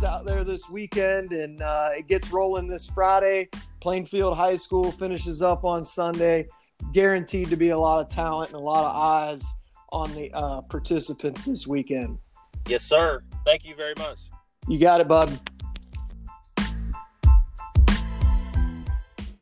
kids out there this weekend, and uh, it gets rolling this Friday. Plainfield High School finishes up on Sunday. Guaranteed to be a lot of talent and a lot of eyes on the uh, participants this weekend. Yes, sir. Thank you very much. You got it, bud.